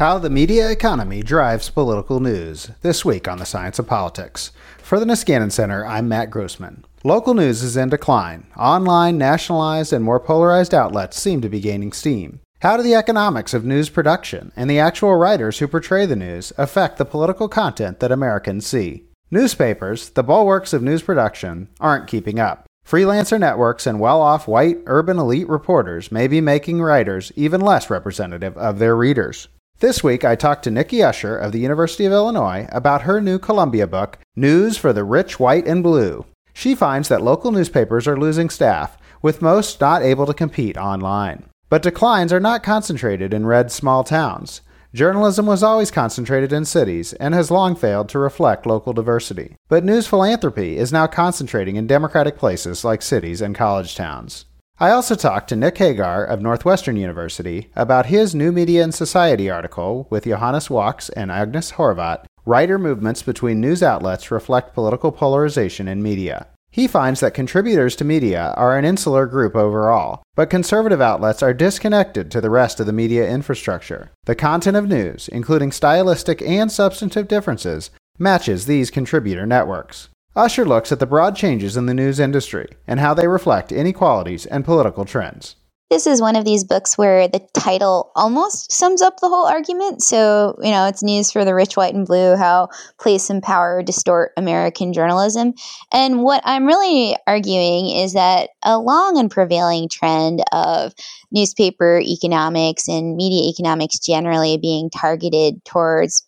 How the media economy drives political news. This week on the Science of Politics. For the Niskanen Center, I'm Matt Grossmann. Local news is in decline. Online, nationalized, and more polarized outlets seem to be gaining steam. How do the economics of news production and the actual writers who portray the news affect the political content that Americans see? Newspapers, the bulwarks of news production, aren't keeping up. Freelancer networks and well off white, urban elite reporters may be making writers even less representative of their readers. This week, I talked to Nikki Usher of the University of Illinois about her new Columbia book, News for the Rich, White, and Blue. She finds that local newspapers are losing staff, with most not able to compete online. But declines are not concentrated in red small towns. Journalism was always concentrated in cities and has long failed to reflect local diversity. But news philanthropy is now concentrating in democratic places like cities and college towns. I also talked to Nick Hagar of Northwestern University about his New Media and Society article with Johannes Wachs and Agnes Horvat Writer movements between news outlets reflect political polarization in media. He finds that contributors to media are an insular group overall, but conservative outlets are disconnected to the rest of the media infrastructure. The content of news, including stylistic and substantive differences, matches these contributor networks. Usher looks at the broad changes in the news industry and how they reflect inequalities and political trends. This is one of these books where the title almost sums up the whole argument. So, you know, it's news for the rich, white, and blue, how place and power distort American journalism. And what I'm really arguing is that a long and prevailing trend of newspaper economics and media economics generally being targeted towards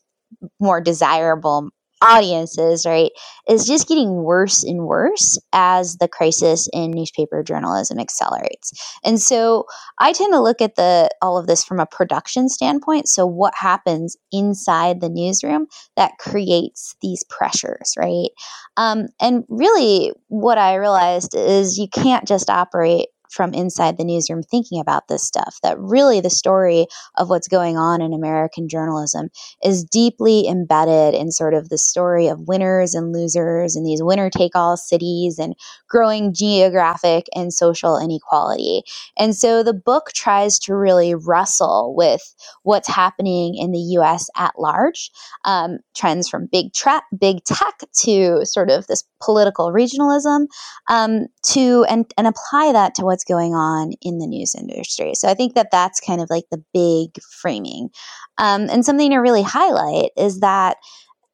more desirable audiences, right, is just getting worse and worse as the crisis in newspaper journalism accelerates. And so I tend to look at the all of this from a production standpoint. So what happens inside the newsroom that creates these pressures, right? Um, and really, what I realized is you can't just operate from inside the newsroom thinking about this stuff. That really the story of what's going on in American journalism is deeply embedded in sort of the story of winners and losers and these winner take all cities and growing geographic and social inequality. And so the book tries to really wrestle with what's happening in the US at large, um, trends from big, tra- big tech to sort of this political regionalism um, to and, and apply that to what's what's going on in the news industry. So I think that that's kind of like the big framing. Um, and something to really highlight is that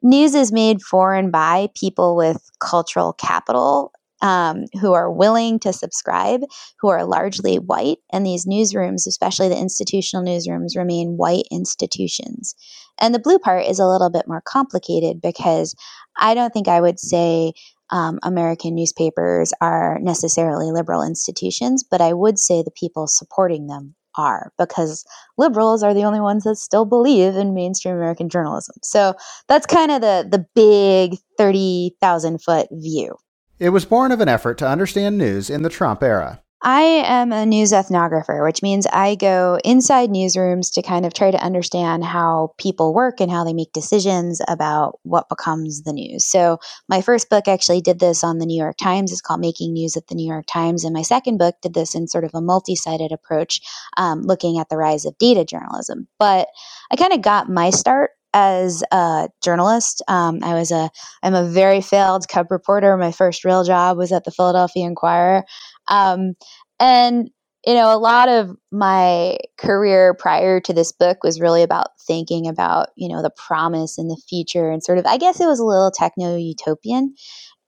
news is made for and by people with cultural capital um, who are willing to subscribe, who are largely white. And these newsrooms, especially the institutional newsrooms, remain white institutions. And the blue part is a little bit more complicated because I don't think I would say um, American newspapers are necessarily liberal institutions, but I would say the people supporting them are because liberals are the only ones that still believe in mainstream American journalism. So that's kind of the the big 30,000 foot view. It was born of an effort to understand news in the Trump era. I am a news ethnographer, which means I go inside newsrooms to kind of try to understand how people work and how they make decisions about what becomes the news. So, my first book actually did this on the New York Times. It's called Making News at the New York Times. And my second book did this in sort of a multi sided approach, um, looking at the rise of data journalism. But I kind of got my start as a journalist. Um, I was a I'm a very failed cub reporter. My first real job was at the Philadelphia Inquirer, um, and you know a lot of my career prior to this book was really about thinking about you know the promise and the future and sort of I guess it was a little techno utopian.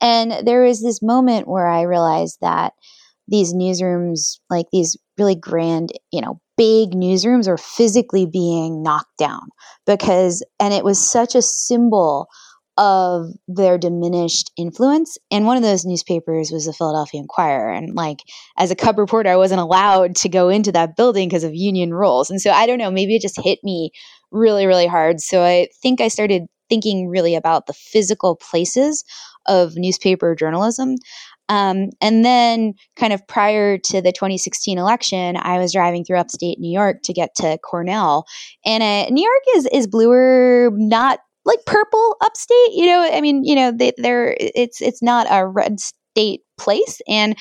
And there was this moment where I realized that these newsrooms, like these really grand, you know, big newsrooms are physically being knocked down because, and it was such a symbol of their diminished influence. And one of those newspapers was the Philadelphia Inquirer. And like as a cub reporter, I wasn't allowed to go into that building because of union rules. And so I don't know, maybe it just hit me really, really hard. So I think I started thinking really about the physical places of newspaper journalism. Um, and then, kind of prior to the 2016 election, I was driving through upstate New York to get to Cornell, and uh, New York is is bluer, not like purple upstate. You know, I mean, you know, they, they're it's it's not a red state place, and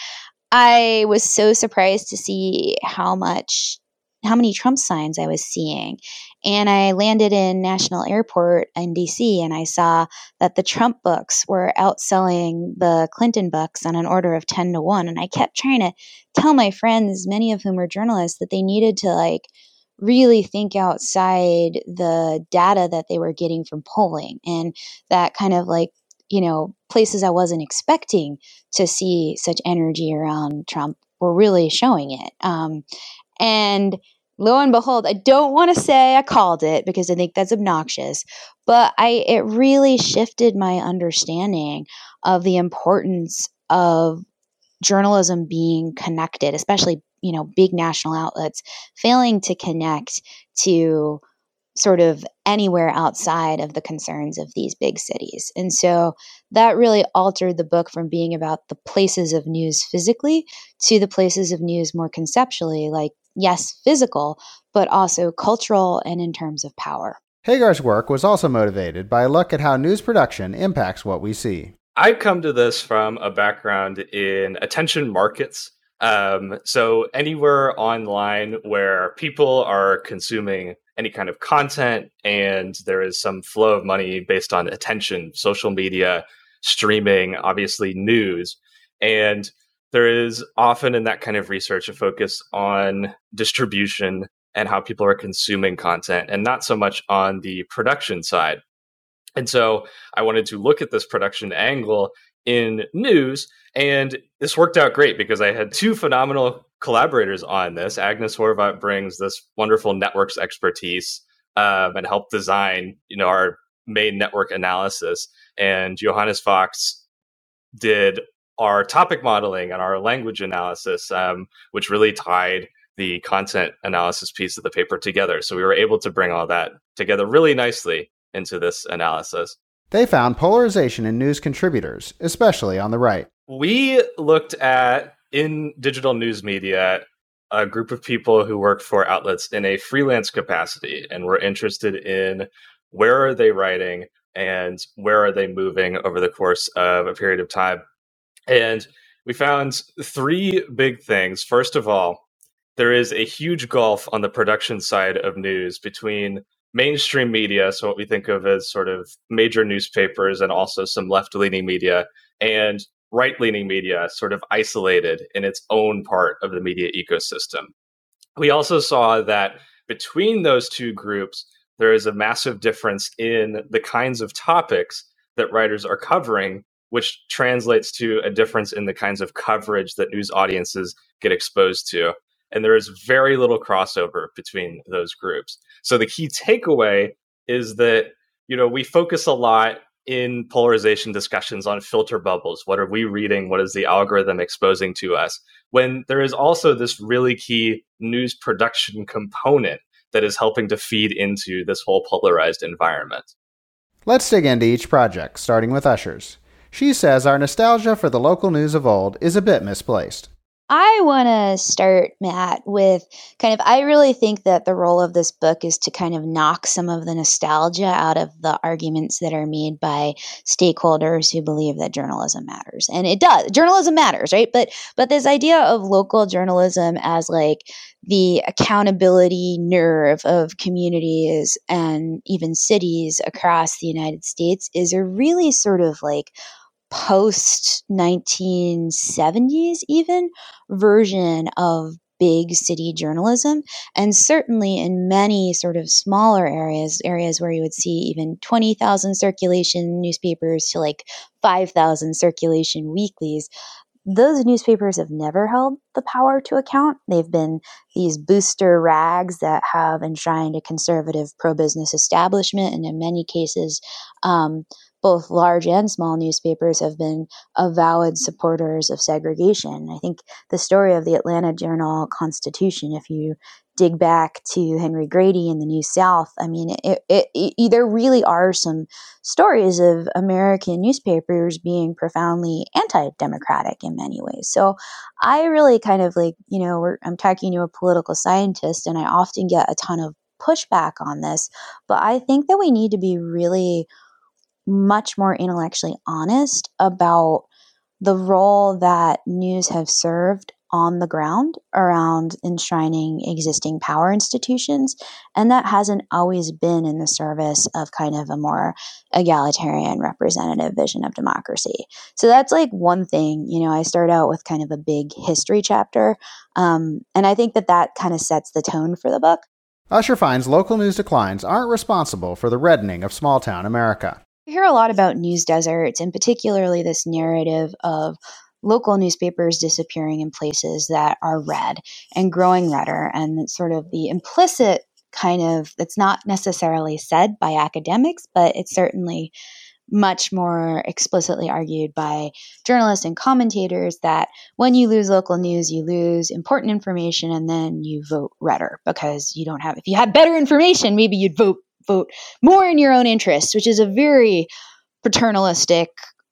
I was so surprised to see how much how many Trump signs I was seeing. And I landed in National Airport in DC and I saw that the Trump books were outselling the Clinton books on an order of 10 to 1. And I kept trying to tell my friends, many of whom were journalists, that they needed to like really think outside the data that they were getting from polling and that kind of like you know places i wasn't expecting to see such energy around trump were really showing it um, and lo and behold, I don't want to say I called it because I think that's obnoxious, but I it really shifted my understanding of the importance of journalism being connected, especially, you know, big national outlets failing to connect to sort of anywhere outside of the concerns of these big cities. And so that really altered the book from being about the places of news physically to the places of news more conceptually, like, yes, physical, but also cultural and in terms of power. Hagar's work was also motivated by a look at how news production impacts what we see. I come to this from a background in attention markets. Um, so, anywhere online where people are consuming any kind of content and there is some flow of money based on attention, social media, streaming, obviously news. And there is often in that kind of research a focus on distribution and how people are consuming content and not so much on the production side. And so I wanted to look at this production angle in news. And this worked out great because I had two phenomenal collaborators on this. Agnes Horvat brings this wonderful networks expertise um, and helped design, you know, our main network analysis. And Johannes Wachs did our topic modeling and our language analysis, um, which really tied the content analysis piece of the paper together. So we were able to bring all that together really nicely into this analysis. They found polarization in news contributors, especially on the right. We looked at in digital news media a group of people who work for outlets in a freelance capacity and were interested in where are they writing and where are they moving over the course of a period of time. And we found three big things. First of all, there is a huge gulf on the production side of news between mainstream media, so what we think of as sort of major newspapers and also some left leaning media, and right leaning media, sort of isolated in its own part of the media ecosystem. We also saw that between those two groups, there is a massive difference in the kinds of topics that writers are covering, which translates to a difference in the kinds of coverage that news audiences get exposed to and there is very little crossover between those groups. So the key takeaway is that you know we focus a lot in polarization discussions on filter bubbles. What are we reading? What is the algorithm exposing to us? When there is also this really key news production component that is helping to feed into this whole polarized environment. Let's dig into each project, starting with Ushers. She says our nostalgia for the local news of old is a bit misplaced. I want to start, Matt, with kind of. I really think that the role of this book is to kind of knock some of the nostalgia out of the arguments that are made by stakeholders who believe that journalism matters, and it does. Journalism matters, right? But but this idea of local journalism as like the accountability nerve of communities and even cities across the United States is a really sort of like post 1970s even version of big city journalism and certainly in many sort of smaller areas areas where you would see even 20,000 circulation newspapers to like 5,000 circulation weeklies those newspapers have never held the power to account. They've been these booster rags that have enshrined a conservative pro business establishment, and in many cases, um, both large and small newspapers have been avowed supporters of segregation. I think the story of the Atlanta Journal Constitution, if you dig back to Henry Grady in the New South, I mean, it, it, it, there really are some stories of American newspapers being profoundly anti democratic in many ways. So I really kind of like, you know, I'm talking to a political scientist, and I often get a ton of pushback on this, but I think that we need to be really much more intellectually honest about the role that news have served on the ground around enshrining existing power institutions. And that hasn't always been in the service of kind of a more egalitarian representative vision of democracy. So that's like one thing, you know, I start out with kind of a big history chapter. Um, and I think that that kind of sets the tone for the book. Usher finds local news declines aren't responsible for the reddening of small town America. I hear a lot about news deserts and particularly this narrative of local newspapers disappearing in places that are red and growing redder and sort of the implicit kind of that's not necessarily said by academics but it's certainly much more explicitly argued by journalists and commentators that when you lose local news, you lose important information and then you vote redder because you don't have, if you had better information, maybe you'd vote, vote more in your own interest, which is a very paternalistic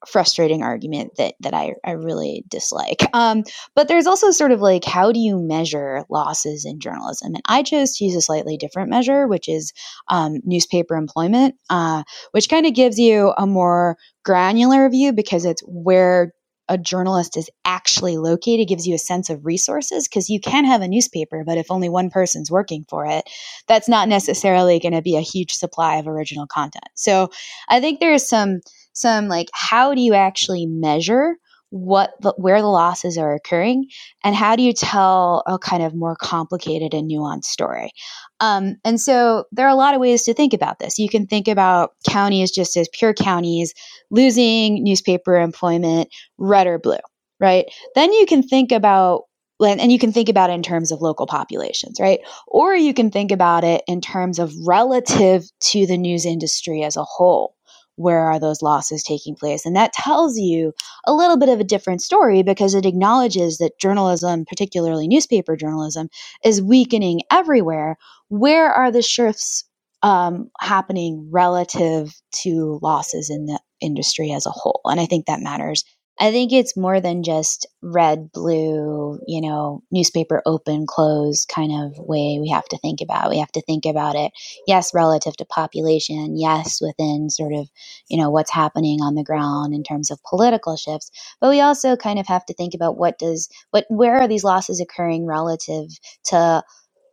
frustrating argument that that I, I really dislike. Um, but there's also sort of like how do you measure losses in journalism? And I chose to use a slightly different measure, which is um, newspaper employment, uh, which kind of gives you a more granular view because it's where a journalist is actually located gives you a sense of resources because you can have a newspaper but if only one person's working for it that's not necessarily going to be a huge supply of original content. So i think there's some some like how do you actually measure what the, where the losses are occurring and how do you tell a kind of more complicated and nuanced story um, and so there are a lot of ways to think about this. You can think about counties just as pure counties losing newspaper employment red or blue right? Then you can think about and you can think about it in terms of local populations, right? Or you can think about it in terms of relative to the news industry as a whole where are those losses taking place? And that tells you a little bit of a different story because it acknowledges that journalism, particularly newspaper journalism, is weakening everywhere. Where are the shifts um, happening relative to losses in the industry as a whole? And I think that matters I think it's more than just red, blue, you know, newspaper open, close kind of way we have to think about. We have to think about it, yes, relative to population, yes, within sort of, you know, what's happening on the ground in terms of political shifts. But we also kind of have to think about what does, what, where are these losses occurring relative to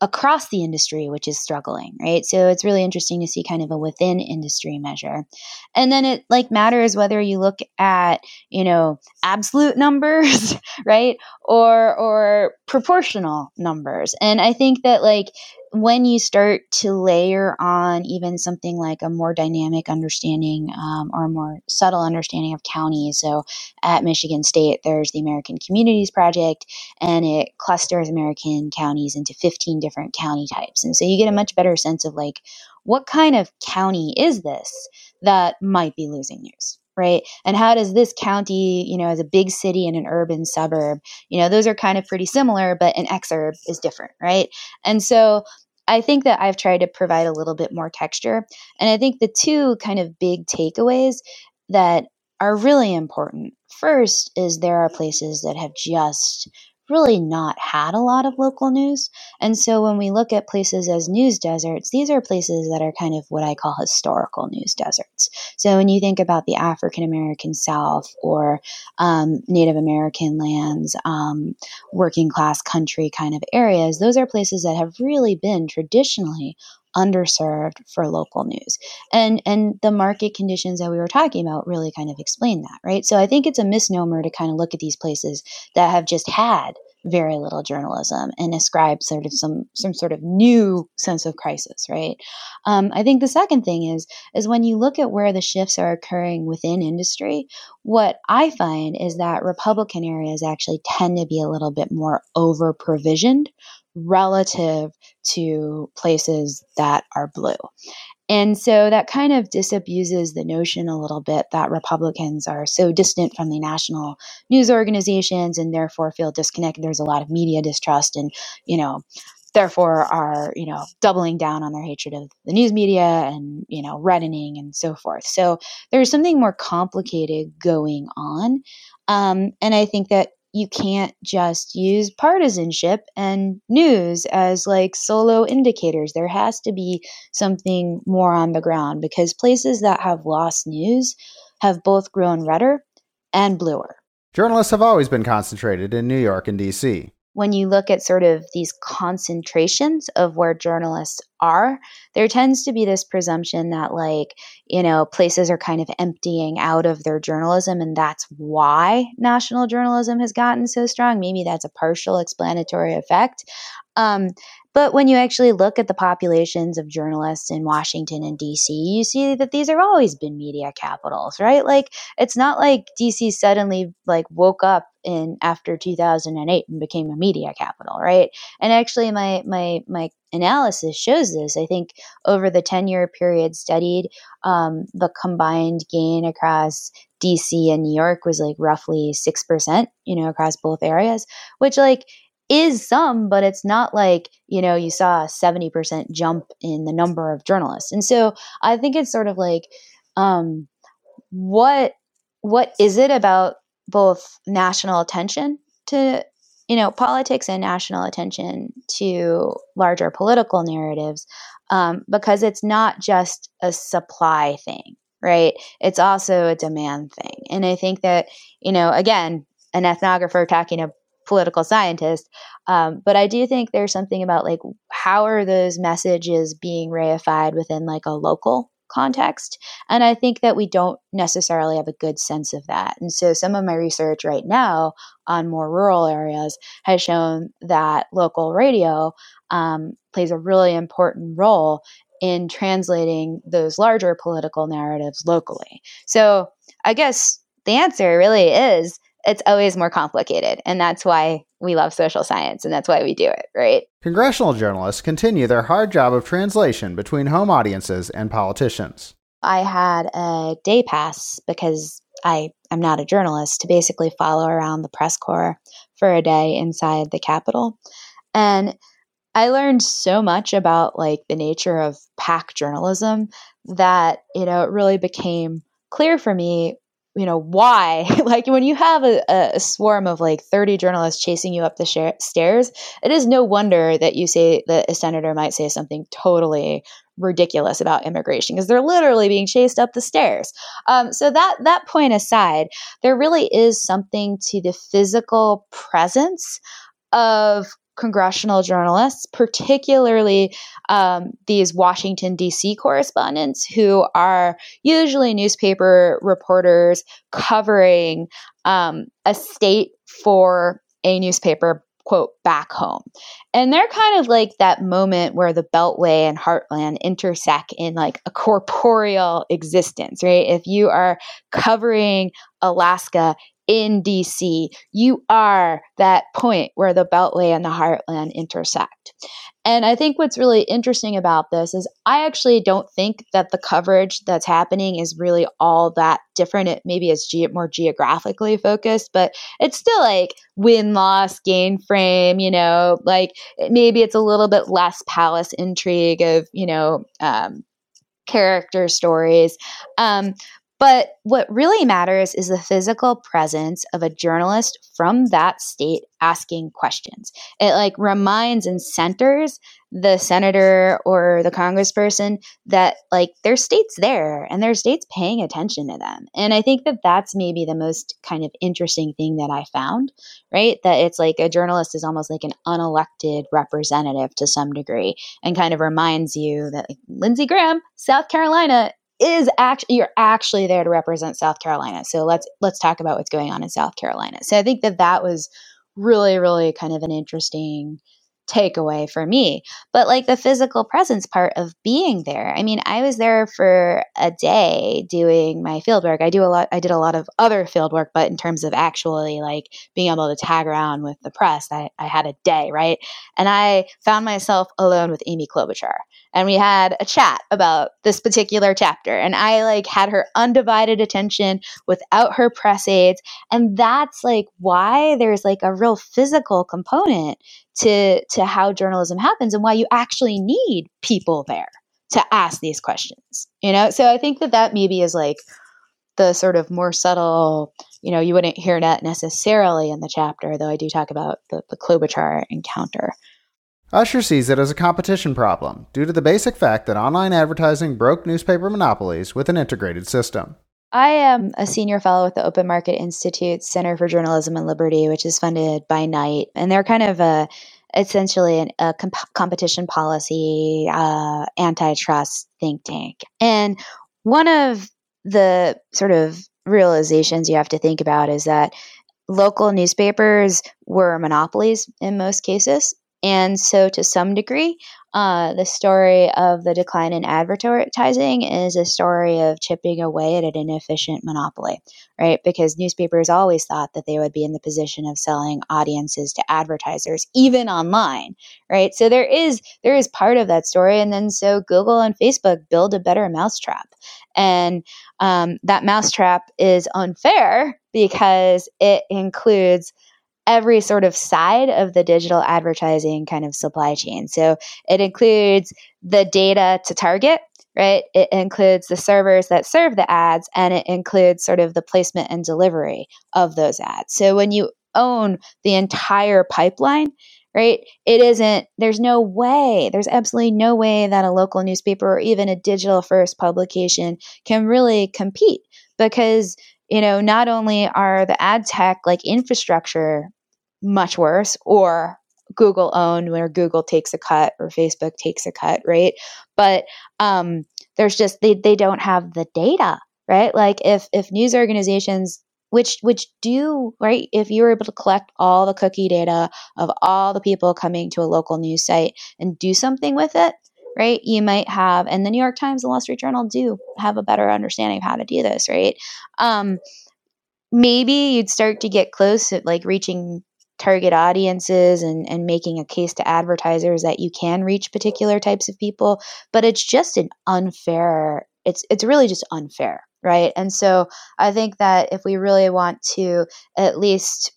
across the industry, which is struggling, right? So it's really interesting to see kind of a within industry measure. And then it like matters whether you look at, you know, absolute numbers, right? Or or proportional numbers. And I think that like when you start to layer on even something like a more dynamic understanding um, or a more subtle understanding of counties. So at Michigan State, there's the American Communities Project, and it clusters American counties into 15 different county types. And so you get a much better sense of like, what kind of county is this that might be losing news? right? And how does this county, you know, as a big city and an urban suburb, you know, those are kind of pretty similar, but an exurb is different, right? And so I think that I've tried to provide a little bit more texture. And I think the two kind of big takeaways that are really important first is there are places that have just really not had a lot of local news. And so when we look at places as news deserts, these are places that are kind of what I call historical news deserts. So when you think about the African American South or um, Native American lands, um, working class country kind of areas, those are places that have really been traditionally underserved for local news. And and the market conditions that we were talking about really kind of explain that, right? So I think it's a misnomer to kind of look at these places that have just had very little journalism and ascribe sort of some some sort of new sense of crisis, right? Um, I think the second thing is is when you look at where the shifts are occurring within industry, what I find is that Republican areas actually tend to be a little bit more over provisioned relative to places that are blue. And so that kind of disabuses the notion a little bit that Republicans are so distant from the national news organizations and therefore feel disconnected. There's a lot of media distrust and, you know, therefore are, you know, doubling down on their hatred of the news media and, you know, reddening and so forth. So there's something more complicated going on. Um, and I think that you can't just use partisanship and news as like solo indicators. There has to be something more on the ground because places that have lost news have both grown redder and bluer. Journalists have always been concentrated in New York and D.C when you look at sort of these concentrations of where journalists are, there tends to be this presumption that, like, you know, places are kind of emptying out of their journalism, and that's why national journalism has gotten so strong. Maybe that's a partial explanatory effect. Um, but when you actually look at the populations of journalists in Washington and DC, you see that these have always been media capitals, right? Like it's not like DC suddenly like woke up in after 2008 and became a media capital, right? And actually my my my analysis shows this. I think over the 10 year period studied, um, the combined gain across DC and New York was like roughly 6%, you know, across both areas, which like is some, but it's not like, you know, you saw a 70% jump in the number of journalists. And so I think it's sort of like, um, what what is it about both national attention to you know politics and national attention to larger political narratives um, because it's not just a supply thing right it's also a demand thing and i think that you know again an ethnographer talking to political scientist. Um, but I do think there's something about like how are those messages being reified within like a local context. And I think that we don't necessarily have a good sense of that. And so some of my research right now on more rural areas has shown that local radio um, plays a really important role in translating those larger political narratives locally. So I guess the answer really is it's always more complicated. And that's why we love social science and that's why we do it, right? Congressional journalists continue their hard job of translation between home audiences and politicians. I had a day pass because I am not a journalist to basically follow around the press corps for a day inside the Capitol. And I learned so much about like the nature of pack journalism that, you know, it really became clear for me you know why? Like when you have a, a, swarm of like 30 journalists chasing you up the stairs it is no wonder that you say that a senator might say something totally ridiculous about immigration because they're literally being chased up the stairs. Um, so that that point aside there really is something to the physical presence of congressional journalists, particularly um, these Washington, D.C. correspondents who are usually newspaper reporters covering um, a state for a newspaper quote back home and they're kind of like that moment where the beltway and heartland intersect in like a corporeal existence right if you are covering alaska in DC, you are that point where the Beltway and the Heartland intersect. And I think what's really interesting about this is I actually don't think that the coverage that's happening is really all that different. It maybe is ge- more geographically focused, but it's still like win loss, gain frame, you know, like maybe it's a little bit less palace intrigue of, you know, um, character stories. Um, but what really matters is the physical presence of a journalist from that state asking questions. It like reminds and centers the senator or the congressperson that like their state's there and their state's paying attention to them. And I think that that's maybe the most kind of interesting thing that I found, right? That it's like a journalist is almost like an unelected representative to some degree and kind of reminds you that like, Lindsey Graham, South Carolina is actually you're actually there to represent South Carolina. So let's let's talk about what's going on in South Carolina. So I think that that was really really kind of an interesting takeaway for me. But like the physical presence part of being there. I mean, I was there for a day doing my field work. I do a lot I did a lot of other field work, but in terms of actually like being able to tag around with the press, I, I had a day, right? And I found myself alone with Amy Klobuchar and we had a chat about this particular chapter and i like had her undivided attention without her press aides and that's like why there's like a real physical component to to how journalism happens and why you actually need people there to ask these questions you know so i think that that maybe is like the sort of more subtle you know you wouldn't hear that necessarily in the chapter though i do talk about the, the klobuchar encounter Usher sees it as a competition problem due to the basic fact that online advertising broke newspaper monopolies with an integrated system. I am a senior fellow with the Open Market Institute Center for Journalism and Liberty, which is funded by Knight, and they're kind of a essentially an, a comp- competition policy uh, antitrust think tank. And one of the sort of realizations you have to think about is that local newspapers were monopolies in most cases and so, to some degree, uh, the story of the decline in advertising is a story of chipping away at an inefficient monopoly, right? Because newspapers always thought that they would be in the position of selling audiences to advertisers, even online, right? So there is there is part of that story, and then so Google and Facebook build a better mousetrap, and um, that mousetrap is unfair because it includes every sort of side of the digital advertising kind of supply chain. So it includes the data to target, right? It includes the servers that serve the ads, and it includes sort of the placement and delivery of those ads. So when you own the entire pipeline, right? It isn't, there's no way, there's absolutely no way that a local newspaper or even a digital first publication can really compete because you know, not only are the ad tech like infrastructure much worse or Google owned where Google takes a cut or Facebook takes a cut, right? But um, there's just they they don't have the data, right? Like if if news organizations which which do right if you're able to collect all the cookie data of all the people coming to a local news site and do something with it right you might have and the new york times and wall street journal do have a better understanding of how to do this right um, maybe you'd start to get close at like reaching target audiences and, and making a case to advertisers that you can reach particular types of people but it's just an unfair it's it's really just unfair right? And so i think that if we really want to at least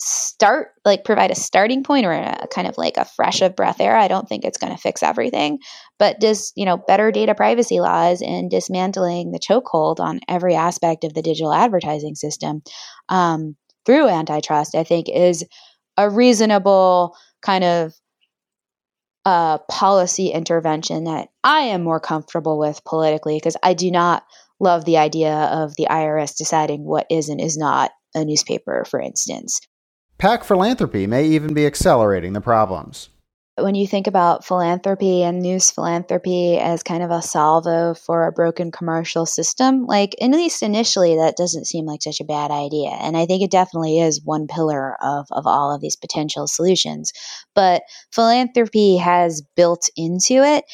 start like provide a starting point or a kind of like a fresh of breath air i don't think it's going to fix everything but just you know better data privacy laws and dismantling the chokehold on every aspect of the digital advertising system um, through antitrust, I think is a reasonable kind of uh, policy intervention that I am more comfortable with politically because I do not love the idea of the IRS deciding what is and is not a newspaper, for instance. pack philanthropy may even be accelerating the problems when you think about philanthropy and news philanthropy as kind of a salvo for a broken commercial system, like at least initially, that doesn't seem like such a bad idea. And I think it definitely is one pillar of, of all of these potential solutions. But philanthropy has built into it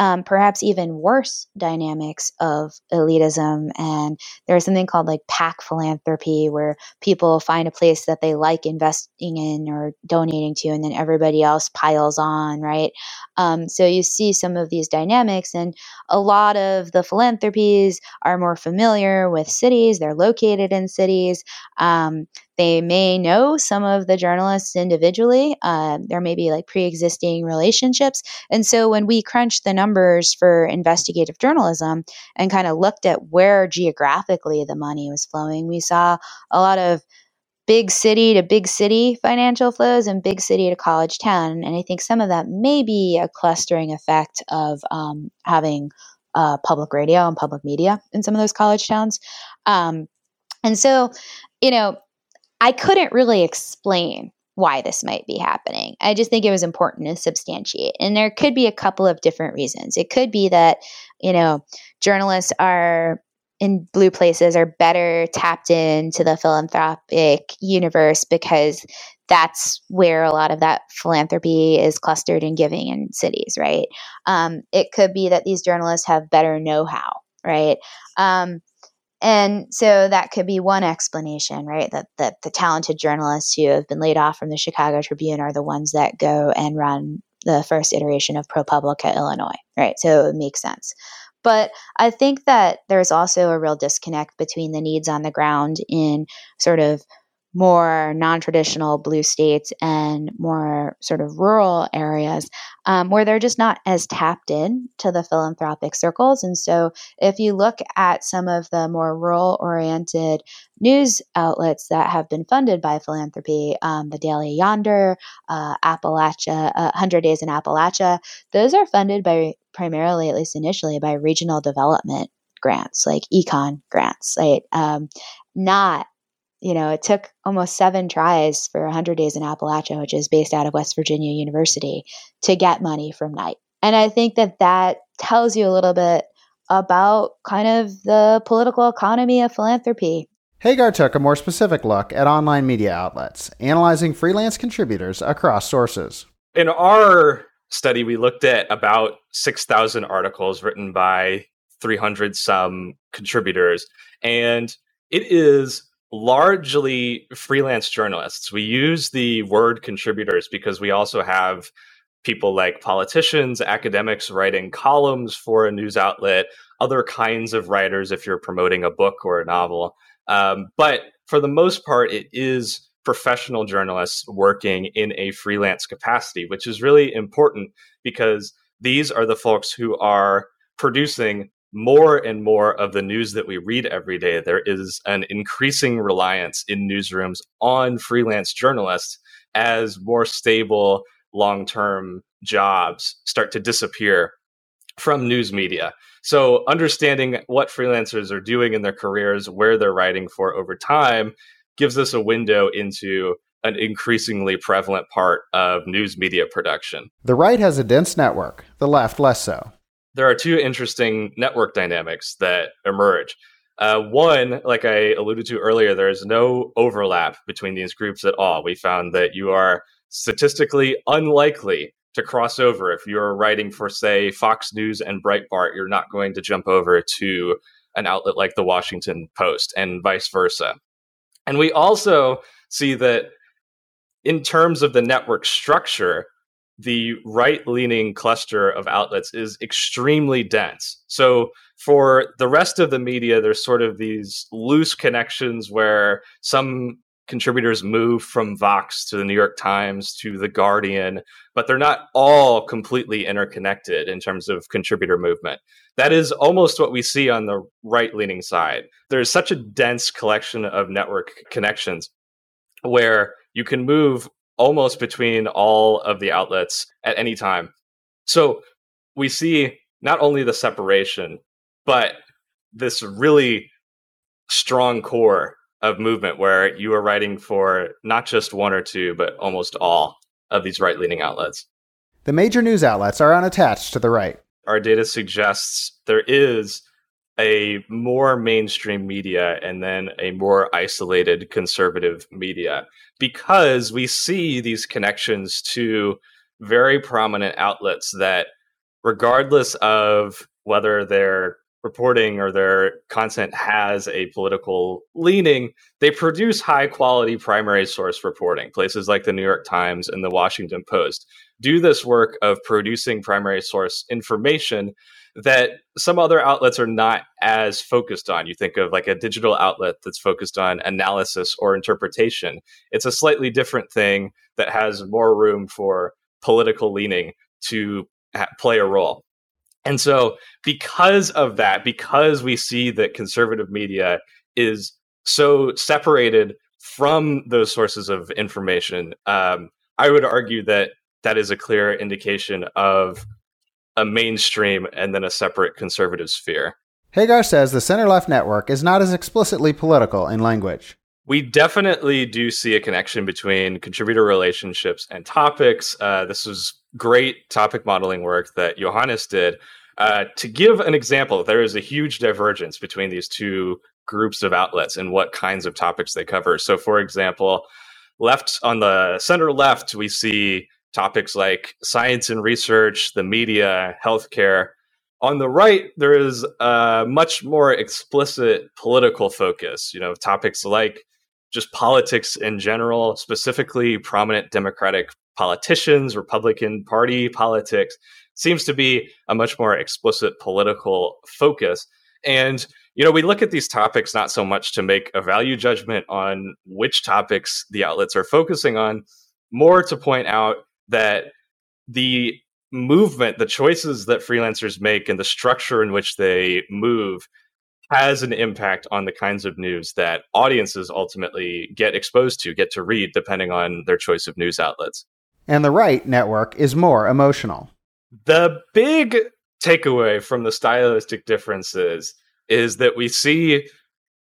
um, perhaps even worse dynamics of elitism. And there's something called like pack philanthropy, where people find a place that they like investing in or donating to, and then everybody else piles on, right? Um, so you see some of these dynamics, and a lot of the philanthropies are more familiar with cities, they're located in cities. Um, they may know some of the journalists individually. Uh, there may be like pre existing relationships. And so when we crunched the numbers for investigative journalism and kind of looked at where geographically the money was flowing, we saw a lot of big city to big city financial flows and big city to college town. And I think some of that may be a clustering effect of um, having uh, public radio and public media in some of those college towns. Um, and so, you know, I couldn't really explain why this might be happening. I just think it was important to substantiate. And there could be a couple of different reasons. It could be that, you know, journalists are in blue places are better tapped into the philanthropic universe because that's where a lot of that philanthropy is clustered in giving in cities, right? Um, it could be that these journalists have better know how, right? Um, and so that could be one explanation, right? That, that the talented journalists who have been laid off from the Chicago Tribune are the ones that go and run the first iteration of ProPublica Illinois, right? So it makes sense. But I think that there's also a real disconnect between the needs on the ground in sort of more non-traditional blue states and more sort of rural areas um, where they're just not as tapped in to the philanthropic circles. And so if you look at some of the more rural oriented news outlets that have been funded by philanthropy um, the daily yonder uh, appalachia uh, 100 days in appalachia those are funded by primarily at least initially by regional development grants like econ grants right? Um, not you know, it took almost seven tries for 100 Days in Appalachia, which is based out of West Virginia University, to get money from Knight. And I think that that tells you a little bit about kind of the political economy of philanthropy. Hagar took a more specific look at online media outlets, analyzing freelance contributors across sources. In our study, we looked at about 6,000 articles written by 300 some contributors, and it is largely freelance journalists. We use the word contributors because we also have people like politicians, academics writing columns for a news outlet, other kinds of writers if you're promoting a book or a novel. Um, but for the most part, it is professional journalists working in a freelance capacity, which is really important because these are the folks who are producing more and more of the news that we read every day, there is an increasing reliance in newsrooms on freelance journalists as more stable long term jobs start to disappear from news media. So, understanding what freelancers are doing in their careers, where they're writing for over time, gives us a window into an increasingly prevalent part of news media production. The right has a dense network, the left less so there are two interesting network dynamics that emerge. Uh, one, like I alluded to earlier, there is no overlap between these groups at all. We found that you are statistically unlikely to cross over. If you're writing for, say, Fox News and Breitbart, you're not going to jump over to an outlet like the Washington Post and vice versa. And we also see that in terms of the network structure, the right leaning cluster of outlets is extremely dense. So for the rest of the media, there's sort of these loose connections where some contributors move from Vox to the New York Times to the Guardian, but they're not all completely interconnected in terms of contributor movement. That is almost what we see on the right leaning side. There's such a dense collection of network connections where you can move almost between all of the outlets at any time. So we see not only the separation, but this really strong core of movement where you are writing for not just one or two, but almost all of these right leaning outlets. The major news outlets are unattached to the right. Our data suggests there is a more mainstream media and then a more isolated conservative media because we see these connections to very prominent outlets that regardless of whether their reporting or their content has a political leaning they produce high quality primary source reporting. Places like the new york times and the washington post do this work of producing primary source information that some other outlets are not as focused on. You think of like a digital outlet that's focused on analysis or interpretation. It's a slightly different thing that has more room for political leaning to ha- play a role. And so, because of that, because we see that conservative media is so separated from those sources of information, um, I would argue that that is a clear indication of a mainstream and then a separate conservative sphere. Hagar says the center left network is not as explicitly political in language. We definitely do see a connection between contributor relationships and topics. Uh, this was great topic modeling work that Johannes did. Uh, to give an example, there is a huge divergence between these two groups of outlets and what kinds of topics they cover. So, for example, left on the center left, we see topics like science and research, the media, healthcare. On the right, there is a much more explicit political focus, you know, topics like just politics in general, specifically prominent Democratic politicians, Republican Party politics, seems to be a much more explicit political focus. And, you know, we look at these topics not so much to make a value judgment on which topics the outlets are focusing on, more to point out that the movement, the choices that freelancers make, and the structure in which they move has an impact on the kinds of news that audiences ultimately get exposed to, get to read, depending on their choice of news outlets. And the right network is more emotional. The big takeaway from the stylistic differences is that we see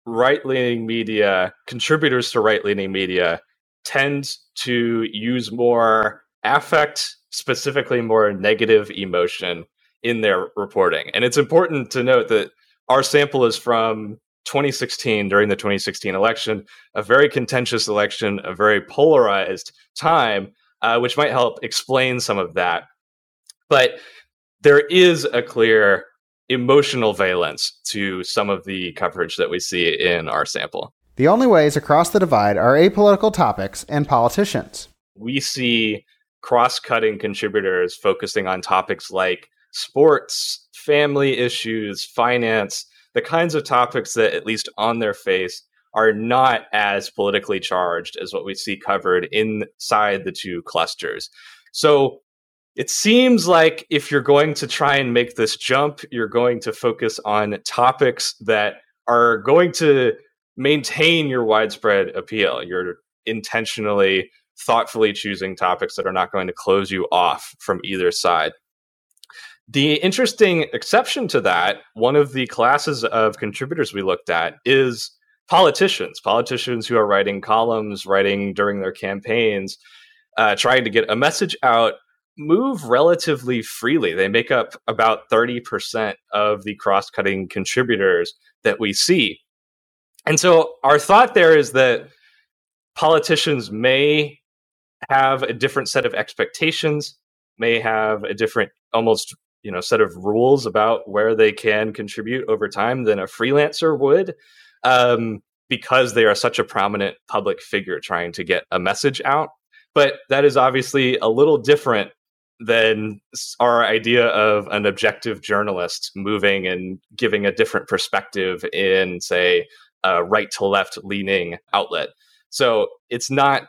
right leaning media, contributors to right leaning media, tend to use more affect, specifically more negative emotion in their reporting. And it's important to note that our sample is from 2016 during the 2016 election, a very contentious election, a very polarized time, uh, which might help explain some of that. But there is a clear emotional valence to some of the coverage that we see in our sample. The only ways across the divide are apolitical topics and politicians. We see cross cutting contributors focusing on topics like sports, family issues, finance, the kinds of topics that, at least on their face, are not as politically charged as what we see covered inside the two clusters. So it seems like if you're going to try and make this jump, you're going to focus on topics that are going to maintain your widespread appeal. You're intentionally, thoughtfully choosing topics that are not going to close you off from either side. The interesting exception to that, one of the classes of contributors we looked at is politicians, politicians who are writing columns, writing during their campaigns, uh, trying to get a message out, move relatively freely. They make up about 30% of the cross cutting contributors that we see. And so our thought there is that politicians may have a different set of expectations, may have a different almost you know set of rules about where they can contribute over time than a freelancer would um, because they are such a prominent public figure trying to get a message out. But that is obviously a little different than our idea of an objective journalist moving and giving a different perspective in say a right to left leaning outlet so it's not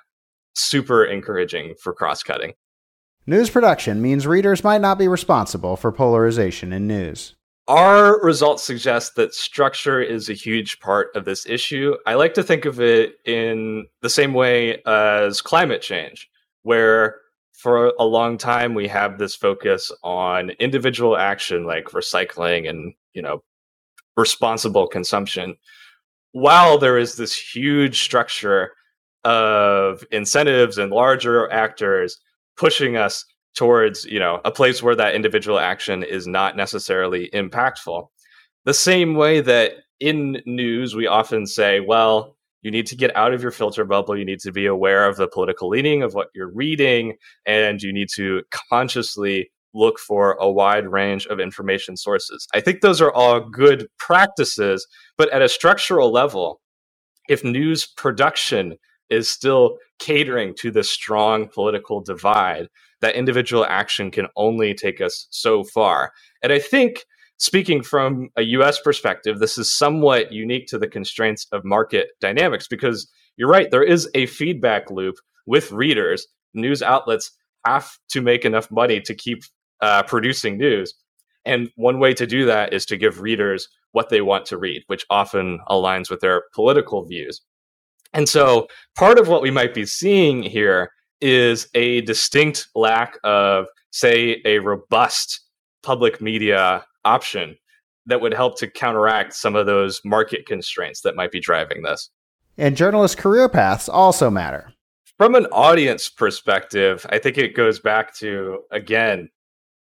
super encouraging for cross cutting News production means readers might not be responsible for polarization in news. Our results suggest that structure is a huge part of this issue. I like to think of it in the same way as climate change, where for a long time we have this focus on individual action like recycling and, you know, responsible consumption. While there is this huge structure of incentives and larger actors pushing us towards you know a place where that individual action is not necessarily impactful. The same way that in news we often say well you need to get out of your filter bubble. You need to be aware of the political leaning of what you're reading and you need to consciously look for a wide range of information sources i think those are all good practices but at a structural level if news production is still catering to this strong political divide that individual action can only take us so far. And I think, speaking from a US perspective, this is somewhat unique to the constraints of market dynamics because you're right, there is a feedback loop with readers. News outlets have to make enough money to keep uh, producing news. And one way to do that is to give readers what they want to read, which often aligns with their political views. And so part of what we might be seeing here is a distinct lack of, say, a robust public media option that would help to counteract some of those market constraints that might be driving this. And journalist career paths also matter. From an audience perspective, I think it goes back to, again,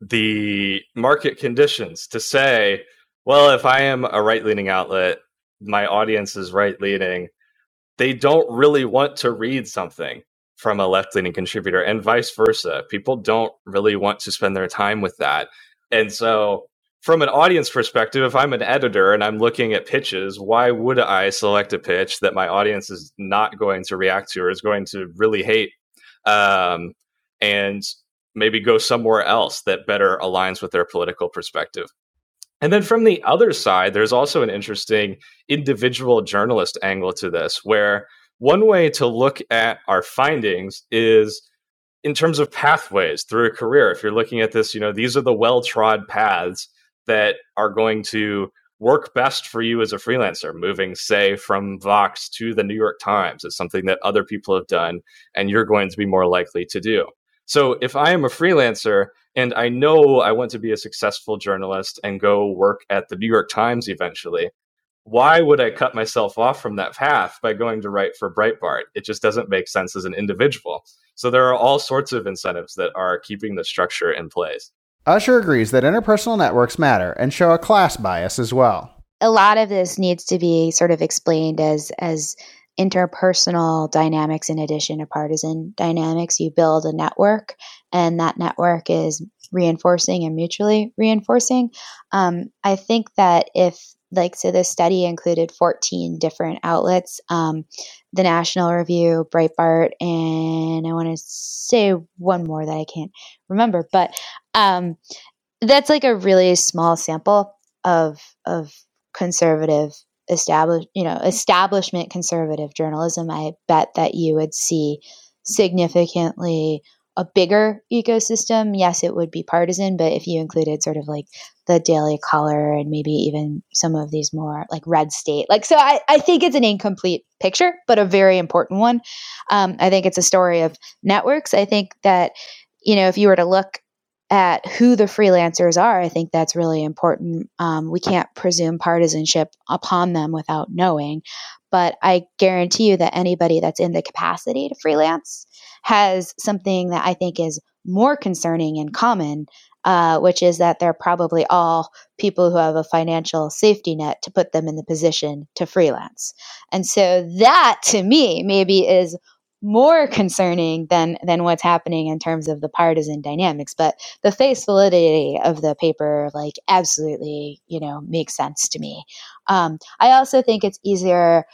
the market conditions to say, well, if I am a right leaning outlet, my audience is right leaning they don't really want to read something from a left leaning contributor and vice versa. People don't really want to spend their time with that. And so, from an audience perspective, if I'm an editor and I'm looking at pitches, why would I select a pitch that my audience is not going to react to or is going to really hate? Um, and maybe go somewhere else that better aligns with their political perspective. And then from the other side, there's also an interesting individual journalist angle to this, where one way to look at our findings is in terms of pathways through a career. If you're looking at this, you know, these are the well trod paths that are going to work best for you as a freelancer. Moving, say, from Vox to the New York Times is something that other people have done, and you're going to be more likely to do. So if I am a freelancer and I know I want to be a successful journalist and go work at the New York Times eventually, why would I cut myself off from that path by going to write for Breitbart? It just doesn't make sense as an individual. So there are all sorts of incentives that are keeping the structure in place. Usher agrees that interpersonal networks matter and show a class bias as well. A lot of this needs to be sort of explained as as interpersonal dynamics in addition to partisan dynamics. You build a network, and that network is reinforcing and mutually reinforcing. Um, I think that if like so this study included 14 different outlets um, the national review breitbart and i want to say one more that i can't remember but um, that's like a really small sample of of conservative establish you know establishment conservative journalism i bet that you would see significantly a bigger ecosystem. Yes it would be partisan but if you included sort of like the daily caller and maybe even some of these more like red state like so i, I think it's an incomplete picture but a very important one. Um, i think it's a story of networks. I think that you know if you were to look at who the freelancers are, I think that's really important. Um, we can't presume partisanship upon them without knowing. But I guarantee you that anybody that's in the capacity to freelance has something that I think is more concerning in common, uh, which is that they're probably all people who have a financial safety net to put them in the position to freelance. And so that to me maybe is more concerning than than what's happening in terms of the partisan dynamics but the face validity of the paper like absolutely you know makes sense to me. Um, i also think it's easier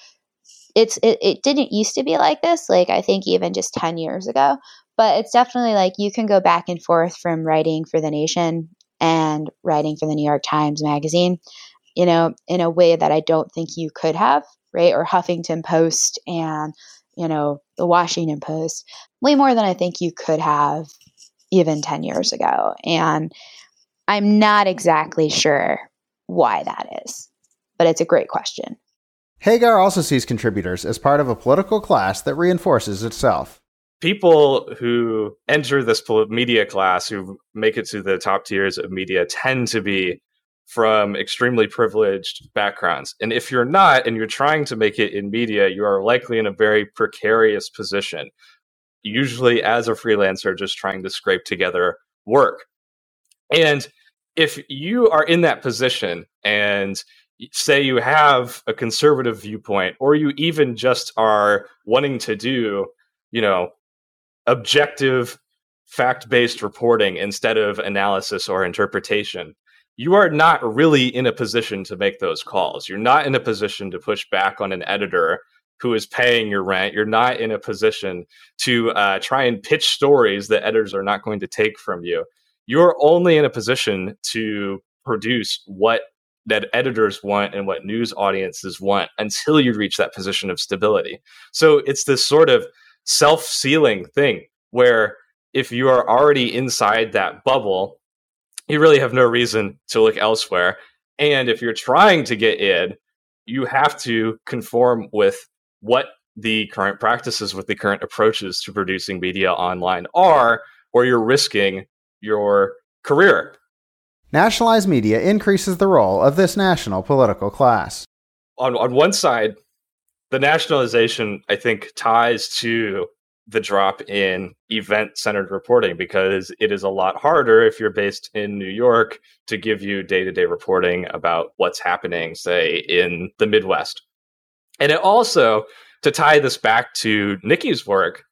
it's it, it didn't used to be like this like i think even just 10 years ago but it's definitely like you can go back and forth from writing for the nation and writing for the new york times magazine you know in a way that i don't think you could have right or huffington post and you know, the Washington Post, way more than I think you could have even 10 years ago. And I'm not exactly sure why that is, but it's a great question. Hagar also sees contributors as part of a political class that reinforces itself. People who enter this media class, who make it to the top tiers of media, tend to be from extremely privileged backgrounds. And if you're not, and you're trying to make it in media, you are likely in a very precarious position, usually as a freelancer, just trying to scrape together work. And if you are in that position and say you have a conservative viewpoint, or you even just are wanting to do, you know, objective fact based reporting instead of analysis or interpretation, you are not really in a position to make those calls. You're not in a position to push back on an editor who is paying your rent. You're not in a position to uh, try and pitch stories that editors are not going to take from you. You're only in a position to produce what that editors want and what news audiences want until you reach that position of stability. So it's this sort of self sealing thing where if you are already inside that bubble, you really have no reason to look elsewhere. And if you're trying to get in, you have to conform with what the current practices, with the current approaches to producing media online are, or you're risking your career. Nationalized media increases the role of this national political class. On, on one side, the nationalization, I think, ties to the drop in event centered reporting because it is a lot harder if you're based in New York to give you day to day reporting about what's happening, say, in the Midwest. And it also to tie this back to Nikki's work,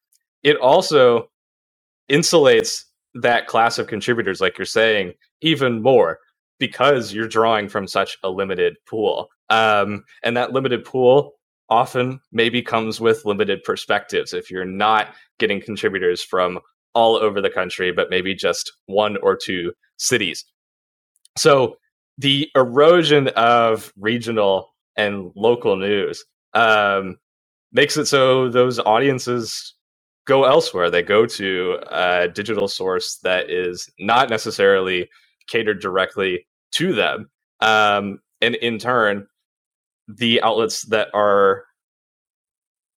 it also insulates that class of contributors, like you're saying, even more because you're drawing from such a limited pool. Um, and that limited pool often maybe comes with limited perspectives if you're not getting contributors from all over the country, but maybe just one or two cities. So the erosion of regional and local news um, makes it so those audiences go elsewhere. They go to a digital source that is not necessarily catered directly to them. Um, and in turn, the outlets that are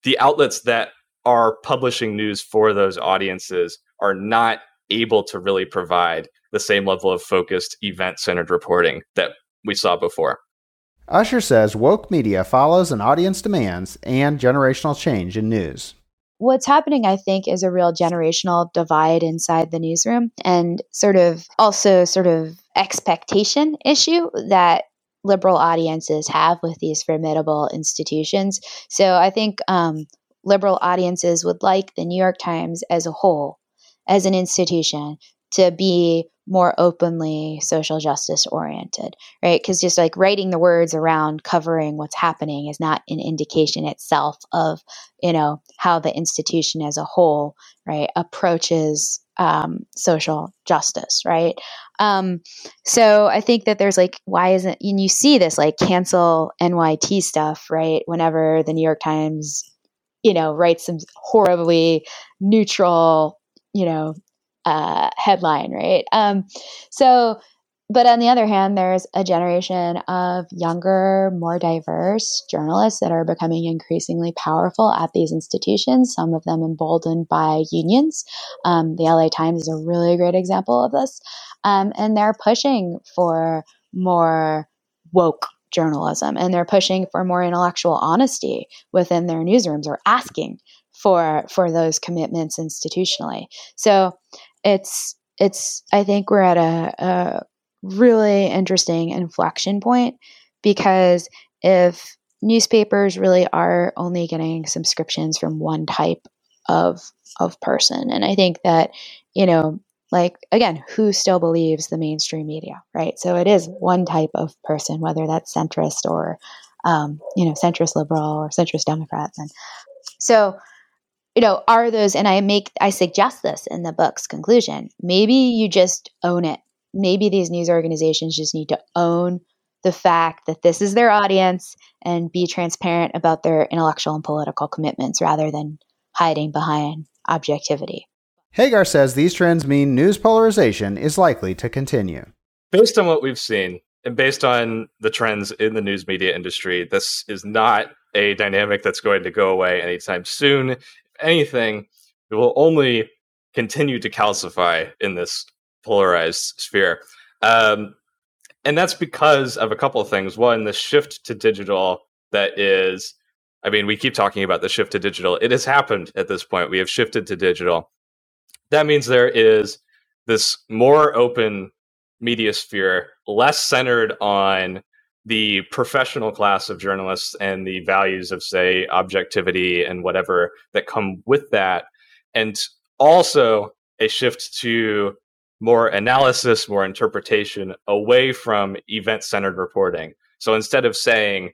the outlets that are publishing news for those audiences are not able to really provide the same level of focused event centered reporting that we saw before. Usher says woke media follows an audience demands and generational change in news. What's happening, I think, is a real generational divide inside the newsroom and sort of also sort of expectation issue that liberal audiences have with these formidable institutions. So I think um, liberal audiences would like the New York Times as a whole, as an institution, to be more openly social justice oriented, right? Because just like writing the words around covering what's happening is not an indication itself of, you know, how the institution as a whole, right, approaches um, social justice, right? Um, so I think that there's like, why isn't, and you see this like cancel NYT stuff, right? Whenever the New York Times, you know, writes some horribly neutral, you know, uh, headline, right? Um, so, but on the other hand, there's a generation of younger, more diverse journalists that are becoming increasingly powerful at these institutions, some of them emboldened by unions. Um, the LA Times is a really great example of this. Um, and they're pushing for more woke journalism and they're pushing for more intellectual honesty within their newsrooms or asking for for those commitments institutionally. So it's it's I think we're at a, a really interesting inflection point because if newspapers really are only getting subscriptions from one type of of person and i think that you know like again who still believes the mainstream media right so it is one type of person whether that's centrist or um, you know centrist liberal or centrist democrat and so you know, are those, and I make, I suggest this in the book's conclusion. Maybe you just own it. Maybe these news organizations just need to own the fact that this is their audience and be transparent about their intellectual and political commitments rather than hiding behind objectivity. Hagar says these trends mean news polarization is likely to continue. Based on what we've seen, and based on the trends in the news media industry, this is not a dynamic that's going to go away anytime soon If anything, it will only continue to calcify in this polarized sphere. Um, and that's because of a couple of things. One, the shift to digital that is, I mean, we keep talking about the shift to digital. It has happened at this point. We have shifted to digital. That means there is this more open media sphere, less centered on the professional class of journalists and the values of say objectivity and whatever that come with that and also a shift to more analysis more interpretation away from event centered reporting. So instead of saying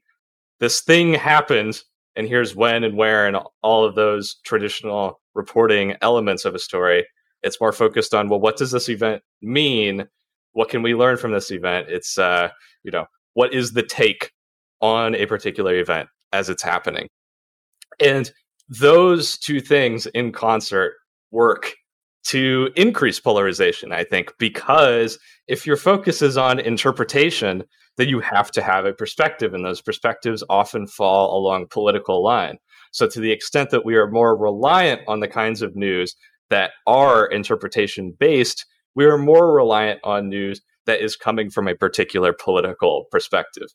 this thing happened and here's when and where and all of those traditional reporting elements of a story it's more focused on well what does this event mean? What can we learn from this event? It's uh you know what is the take on a particular event as it's happening. And those two things in concert work to increase polarization, I think, because if your focus is on interpretation, then you have to have a perspective, and those perspectives often fall along political line. So, to the extent that we are more reliant on the kinds of news that are interpretation based, we are more reliant on news that is coming from a particular political perspective.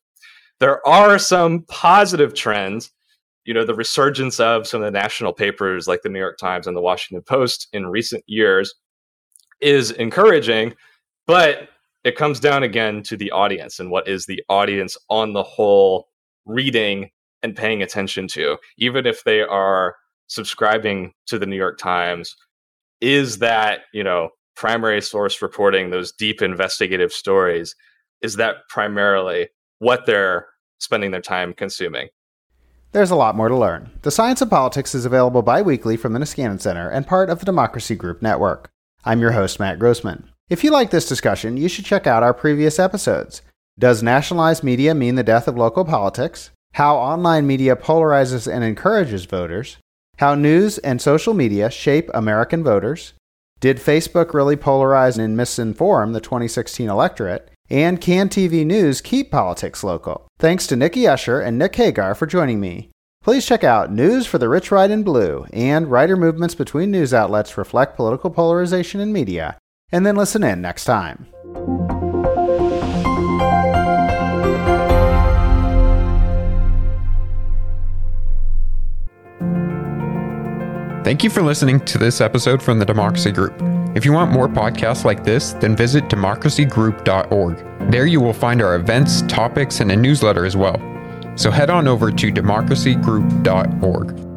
There are some positive trends. You know, the resurgence of some of the national papers like the New York Times and the Washington Post in recent years is encouraging, but it comes down again to the audience and what is the audience on the whole reading and paying attention to, even if they are subscribing to the New York Times, is that, you know, primary source reporting those deep investigative stories, is that primarily what they're spending their time consuming? There's a lot more to learn. The Science of Politics is available bi weekly from the Niskanen Center and part of the Democracy Group Network. I'm your host, Matt Grossmann. If you like this discussion, you should check out our previous episodes. Does nationalized media mean the death of local politics? How online media polarizes and encourages voters? How news and social media shape American voters? Did Facebook really polarize and misinform the 2016 electorate? And can TV news keep politics local? Thanks to Nikki Usher and Nick Hagar for joining me. Please check out News for the Rich, White, and Blue and writer movements between news outlets reflect political polarization in media, and then listen in next time. Thank you for listening to this episode from the Democracy Group. If you want more podcasts like this, then visit democracygroup.org. There you will find our events, topics, and a newsletter as well. So head on over to democracygroup.org.